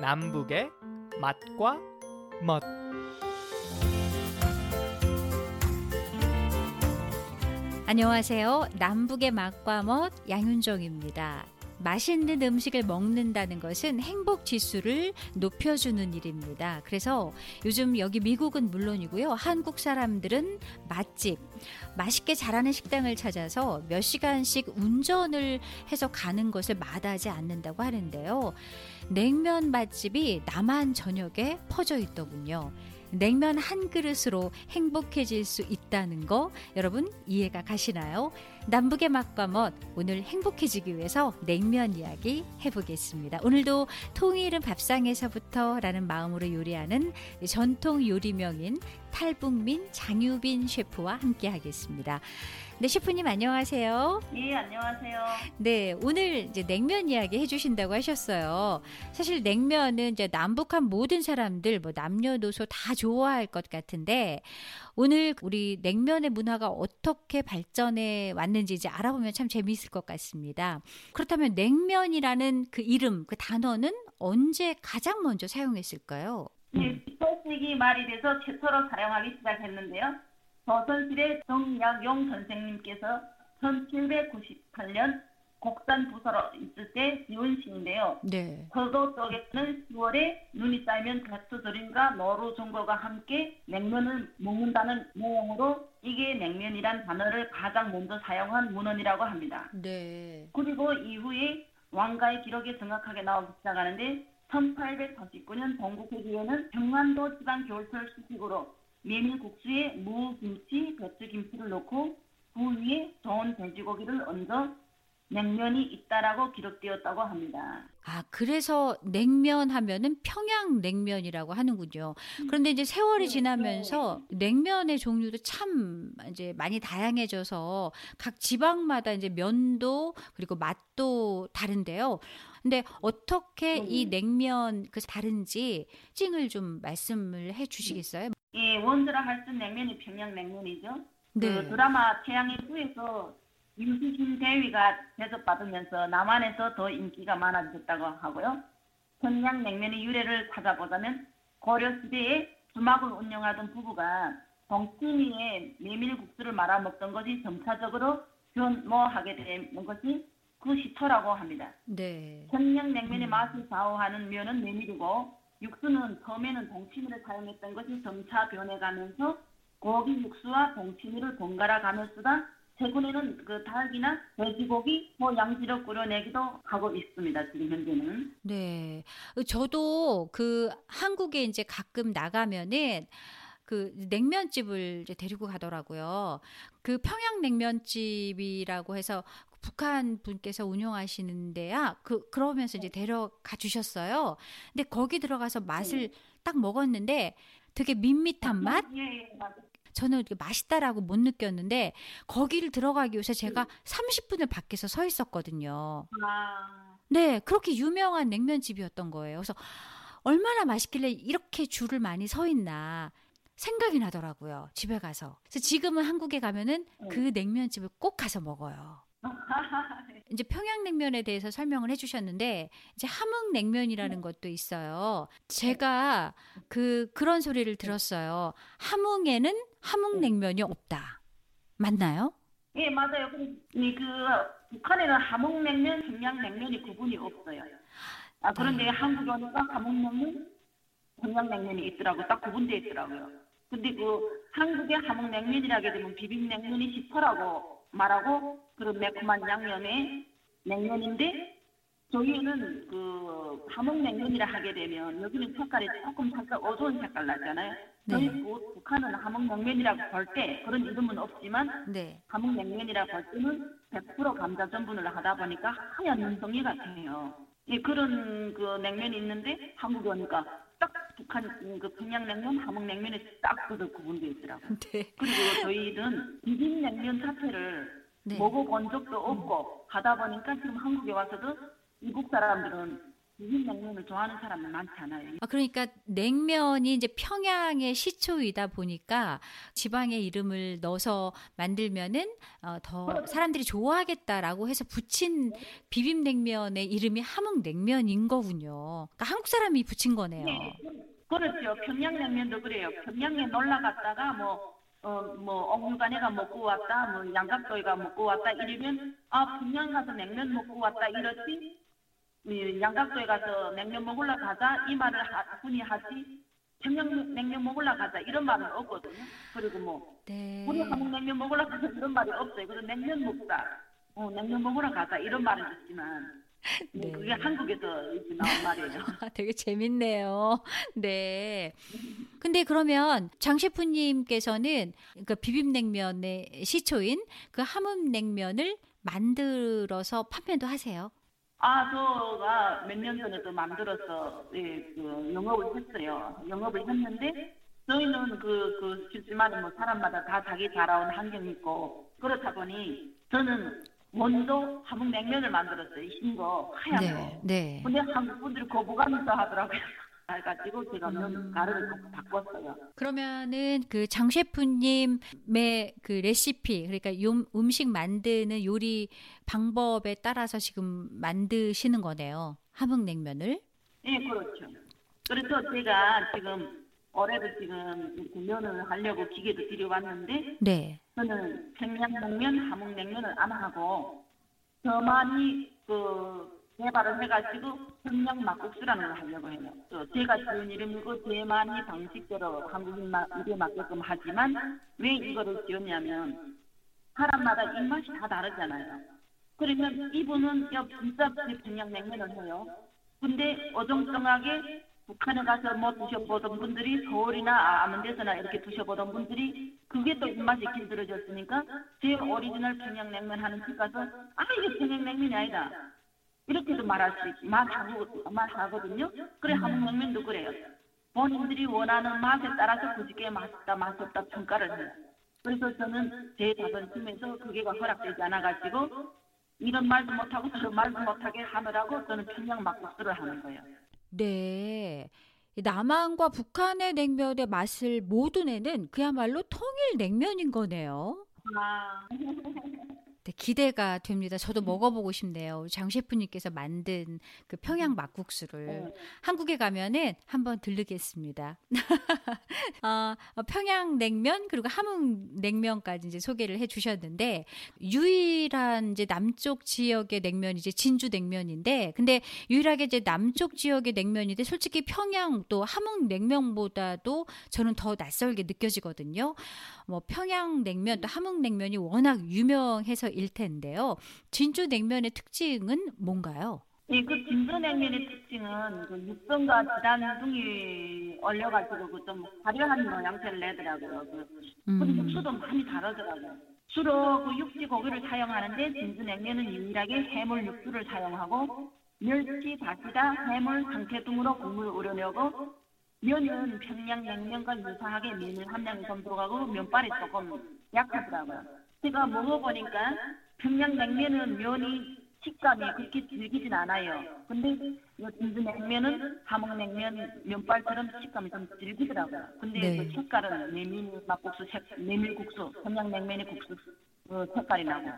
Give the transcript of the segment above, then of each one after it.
남북의 맛과 멋 안녕하세요. 남북의 맛과 멋 양윤정입니다. 맛있는 음식을 먹는다는 것은 행복 지수를 높여주는 일입니다. 그래서 요즘 여기 미국은 물론이고요. 한국 사람들은 맛집, 맛있게 잘하는 식당을 찾아서 몇 시간씩 운전을 해서 가는 것을 마다하지 않는다고 하는데요. 냉면 맛집이 남한 전역에 퍼져 있더군요. 냉면 한 그릇으로 행복해질 수 있다는 거 여러분 이해가 가시나요? 남북의 맛과 멋 오늘 행복해지기 위해서 냉면 이야기 해보겠습니다. 오늘도 통일은 밥상에서부터라는 마음으로 요리하는 전통 요리명인 탈북민 장유빈 셰프와 함께 하겠습니다. 네, 셰프님 안녕하세요. 예, 안녕하세요. 네, 오늘 이제 냉면 이야기 해주신다고 하셨어요. 사실 냉면은 이제 남북한 모든 사람들, 뭐 남녀노소 다 좋아할 것 같은데 오늘 우리 냉면의 문화가 어떻게 발전해 왔는지 이제 알아보면 참 재미있을 것 같습니다. 그렇다면 냉면이라는 그 이름, 그 단어는 언제 가장 먼저 사용했을까요? 예, 18세기 말이 돼서 최초로 사용하기 시작했는데요. 조선시대 정약용 선생님께서 1798년 곡산 부서로 있을 때 지은 시인데요. 네. 서도 쪽에는 10월에 눈이 쌓이면 가투절임과 노루 종거가 함께 냉면을 먹는다는 내용으로 이게 냉면이란 단어를 가장 먼저 사용한 문헌이라고 합니다. 네. 그리고 이후에 왕가의 기록이 정확하게 나오기 시작하는데 1849년 동국회기에는 평안도 지방 겨울철 수식으로 메밀국수에 무, 김치, 배추 김치를 넣고 그 위에 좋은 돼지고기를 얹어 냉면이 있다라고 기록되었다고 합니다. 아, 그래서 냉면 하면은 평양 냉면이라고 하는군요. 그런데 이제 세월이 네, 지나면서 냉면의 종류도 참 이제 많이 다양해져서 각 지방마다 이제 면도 그리고 맛도 다른데요. 근데 어떻게 이 네. 냉면 그 다른지 찡을 좀 말씀을 해 주시겠어요? 예, 원조라 할수 냉면이 평양 냉면이죠. 네. 그 드라마 태양의 후에서 임수신 대위가 대접받으면서 남한에서 더 인기가 많아졌다고 하고요. 평양 냉면의 유래를 찾아보자면 고려 시대에 주막을 운영하던 부부가 동치미에 메밀국수를 말아 먹던 것이 점차적으로 변모하게 되는 것이 그 시초라고 합니다. 네. 평양 냉면의 맛을 좌우하는 면은 메밀이고 육수는 처음에는 동치미를 사용했던 것이 점차 변해가면서 고기 육수와 동치미를 번갈아 가며 쓰다 최근에는 그 닭이나 돼지고기, 뭐 양지로 끓여내기도 하고 있습니다. 지금 현재는. 네. 저도 그 한국에 이제 가끔 나가면은 그 냉면집을 이제 데리고 가더라고요. 그 평양 냉면집이라고 해서 북한 분께서 운영하시는 데야 그 그러면서 이제 데려가 주셨어요. 근데 거기 들어가서 맛을 딱 먹었는데 되게 밋밋한 맛? 예, 예, 맞아요. 저는 이렇게 맛있다라고 못 느꼈는데 거기를 들어가기 위해서 제가 30분을 밖에서 서 있었거든요. 아, 네, 그렇게 유명한 냉면집이었던 거예요. 그래서 얼마나 맛있길래 이렇게 줄을 많이 서 있나 생각이 나더라고요. 집에 가서. 그래서 지금은 한국에 가면은 그 냉면집을 꼭 가서 먹어요. 이제 평양냉면에 대해서 설명을 해주셨는데 이제 함흥냉면이라는 것도 있어요. 제가 그 그런 소리를 들었어요. 함흥에는 함흥냉면이 없다. 맞나요? 예, 맞아요. 그, 이, 그 북한에는 함흥냉면, 평양냉면이 구분이 없어요. 아, 그런데 한국에는 함흥냉면, 평양냉면이 있더라고. 딱 구분되어 있더라고요. 근데 그 한국의 함흥냉면이라게 되면 비빔냉면이 시퍼라고 말하고 그런 매콤한 양념의 냉면인데 저희는 그 함흥 냉면이라 하게 되면 여기는 색깔이 조금 살짝 어두운 색깔 나잖아요. 저희 그 북한은 함흥 냉면이라고 볼 때 그런 이름은 없지만 네. 함흥 냉면이라 볼 때는 100% 감자 전분을 하다 보니까 하얀 눈덩이 같아요. 예, 그런 그 냉면이 있는데 한국에 오니까 딱 북한 그 평양냉면, 함흥냉면이 딱 그도 구분되어 있더라고요. 네. 그리고 저희는 비빔냉면 자체를 네. 먹어본 적도 없고 하다 보니까 지금 한국에 와서도 이국 사람들은 비빔 냉면을 좋아하는 사람은 많지 않아요. 아, 그러니까 냉면이 이제 평양의 시초이다 보니까 지방의 이름을 넣어서 만들면은 어, 더 사람들이 좋아하겠다라고 해서 붙인 비빔 냉면의 이름이 함흥 냉면인 거군요. 그러니까 한국 사람이 붙인 거네요. 네, 그렇죠. 평양 냉면도 그래요. 평양에 놀러 갔다가 뭐, 어, 뭐, 옥류관에가 먹고 왔다, 뭐, 양각도에가 먹고 왔다, 이러면, 아, 평양 가서 냉면 먹고 왔다, 이렇지? 이 양각도에 가서 냉면 먹으러 가자, 이 말을 하, 흔히 하지, 평양 냉면 먹으러 가자, 이런 말은 없거든요. 그리고 뭐, 네. 우리 한국 냉면 먹으러 가자, 이런 말이 없어요. 그래서 냉면 먹자, 어, 냉면 먹으러 가자, 이런 말은 있지만, 뭐 네. 그게 한국에서 이렇게 나온 말이에요. 아, 되게 재밌네요. 네. 근데 그러면 장 셰프님께서는 그 비빔냉면의 시초인 그 함흥냉면을 만들어서 판매도 하세요. 아, 저가 몇 년 전에 도 만들어서 예, 그 영업을 했어요. 영업을 했는데 저희는 그, 그 쉽지만 뭐 사람마다 다 자기 자라온 환경이 있고 그렇다 보니 저는 원도 함흥 냉면을 만들었어요. 흰 거 하얀 거. 네. 네. 근데 한국 분들이 거부감 있어 하더라고요. 그래가지고 제가 면 가루를 다 바꿨어요. 그러면은 그 장 셰프님의 그 레시피 그러니까 요 음식 만드는 요리 방법에 따라서 지금 만드시는 거네요. 함흥냉면을. 예, 그렇죠. 그래서 제가 지금 올해도 지금 이렇게 면을 하려고 기계도 들여왔는데 네. 저는 평양냉면, 함흥냉면을 안 하고 저만이 그 개발을 해가지고 평양 막국수라는 걸 하려고 해요. 또 제가 지은 이름이고 제만이 방식대로 한국인 맛 입에 맞게끔 하지만 왜 이거를 지었냐면 사람마다 입맛이 다 다르잖아요. 그러면 이분은 야 진짜 평양냉면을 해요. 근데 어정쩡하게 북한에 가서 뭐 드셔보던 분들이 서울이나 아무 데서나 이렇게 드셔보던 분들이 그게 또 입맛이 길들어졌으니까 제 오리지널 평양냉면 하는 집 가서 아 이게 평양냉면이 아니다. 이렇게도 말할 수 있, 말하고, 말하거든요. 그래, 함흥냉면도 그래요. 본인들이 원하는 맛에 따라서 그지게 맛있다, 맛없다 평가를 해요. 그래서 저는 제 자존심에서 그게가 허락되지 않아가지고 이런 말도 못하고 저런 말도 못하게 하느라고 저는 평양 막국수를 하는 거예요. 네. 이 남한과 북한의 냉면의 맛을 모두 내는 그야말로 통일 냉면인 거네요. 아, 네, 기대가 됩니다. 저도 먹어보고 싶네요. 장 셰프님께서 만든 그 평양 막국수를 네. 한국에 가면은 한번 들르겠습니다. 아, 어, 평양 냉면 그리고 함흥 냉면까지 이제 소개를 해주셨는데 유일한 이제 남쪽 지역의 냉면이 이제 진주 냉면인데 근데 유일하게 이제 남쪽 지역의 냉면인데 솔직히 평양 또 함흥 냉면보다도 저는 더 낯설게 느껴지거든요. 뭐 평양 냉면 또 함흥 냉면이 워낙 유명해서 일 텐데요. 진주 냉면의 특징은 뭔가요? 예, 그 진주 냉면의 특징은 그 육성과 지단둥이 얼려가지고 그 좀 화려한 모양새를 내더라고요. 그 그리고 음. 육수도 많이 다르더라고요. 주로 그 육지 고기를 사용하는데 진주 냉면은 유일하게 해물 육수를 사용하고 멸치, 다시다, 해물, 상태 등으로 국물을 우려내고 면은 평양 냉면과 유사하게 면을 함량이 좀 들어가고 면발이 조금 약하더라고요. 제가 먹어보니까 평양 냉면은 면이 식감이 그렇게 질기진 않아요. 근데 이 진주냉면은 함흥 냉면 면발처럼 식감이 좀 질기더라고요. 근데 네. 그 색깔은 메밀 막국수 색, 메밀국수, 평양 냉면의 국수 어, 색깔이 나고.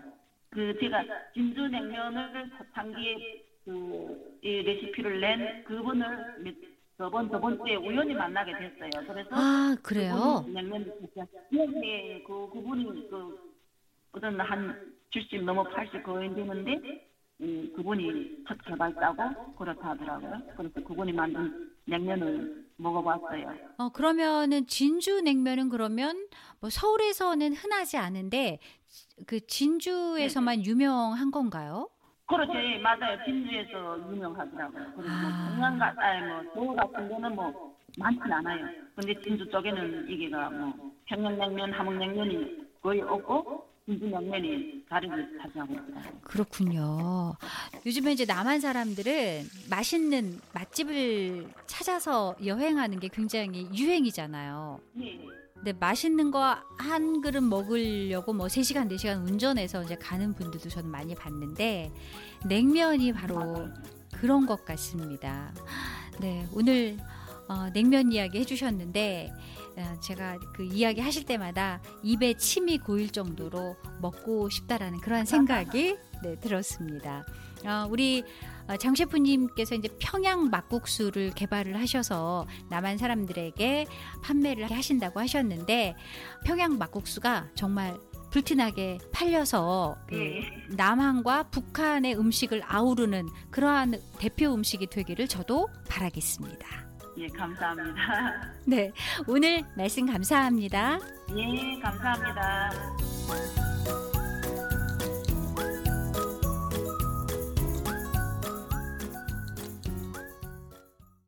그 제가 진주 냉면을 초창기에 그이 레시피를 낸 그분을 몇- 저번 저번 주에 우연히 만나게 됐어요. 그래서 아, 그래요? 냉면 진짜 네, 그 그분이 그 어떤 한70 넘어 80 거의 되는데 음, 그분이 첫 개발자고 그렇다 하더라고요. 그래서 그분이 만든 냉면을 먹어봤어요. 어, 그러면은 진주 냉면은 그러면 뭐 서울에서는 흔하지 않은데 그 진주에서만 유명한 건가요? 그렇죠, 예, 맞아요. 진주에서 유명하더라고요. 그리고 아. 동양 가, 아니 뭐 서울 같은 데는 뭐 많진 않아요. 근데 진주 쪽에는 이게가 뭐 평양냉면, 함흥냉면이 거의 없고 진주냉면이 자리를 차지하고 있더라고요. 그렇군요. 요즘에 이제 남한 사람들은 맛있는 맛집을 찾아서 여행하는 게 굉장히 유행이잖아요. 네. 근데 맛있는 거 한 그릇 먹으려고 뭐 3시간, 4시간 운전해서 이제 가는 분들도 저는 많이 봤는데 냉면이 바로 그런 것 같습니다. 네, 오늘 어, 냉면 이야기 해주셨는데 어, 제가 그 이야기 하실 때마다 입에 침이 고일 정도로 먹고 싶다라는 그러한 생각이 네, 들었습니다. 어, 우리 어, 장 셰프님께서 이제 평양 막국수를 개발을 하셔서 남한 사람들에게 판매를 하신다고 하셨는데 평양 막국수가 정말 불티나게 팔려서 그 예. 남한과 북한의 음식을 아우르는 그러한 대표 음식이 되기를 저도 바라겠습니다. 예, 감사합니다. 네, 오늘 말씀 감사합니다. 예, 감사합니다.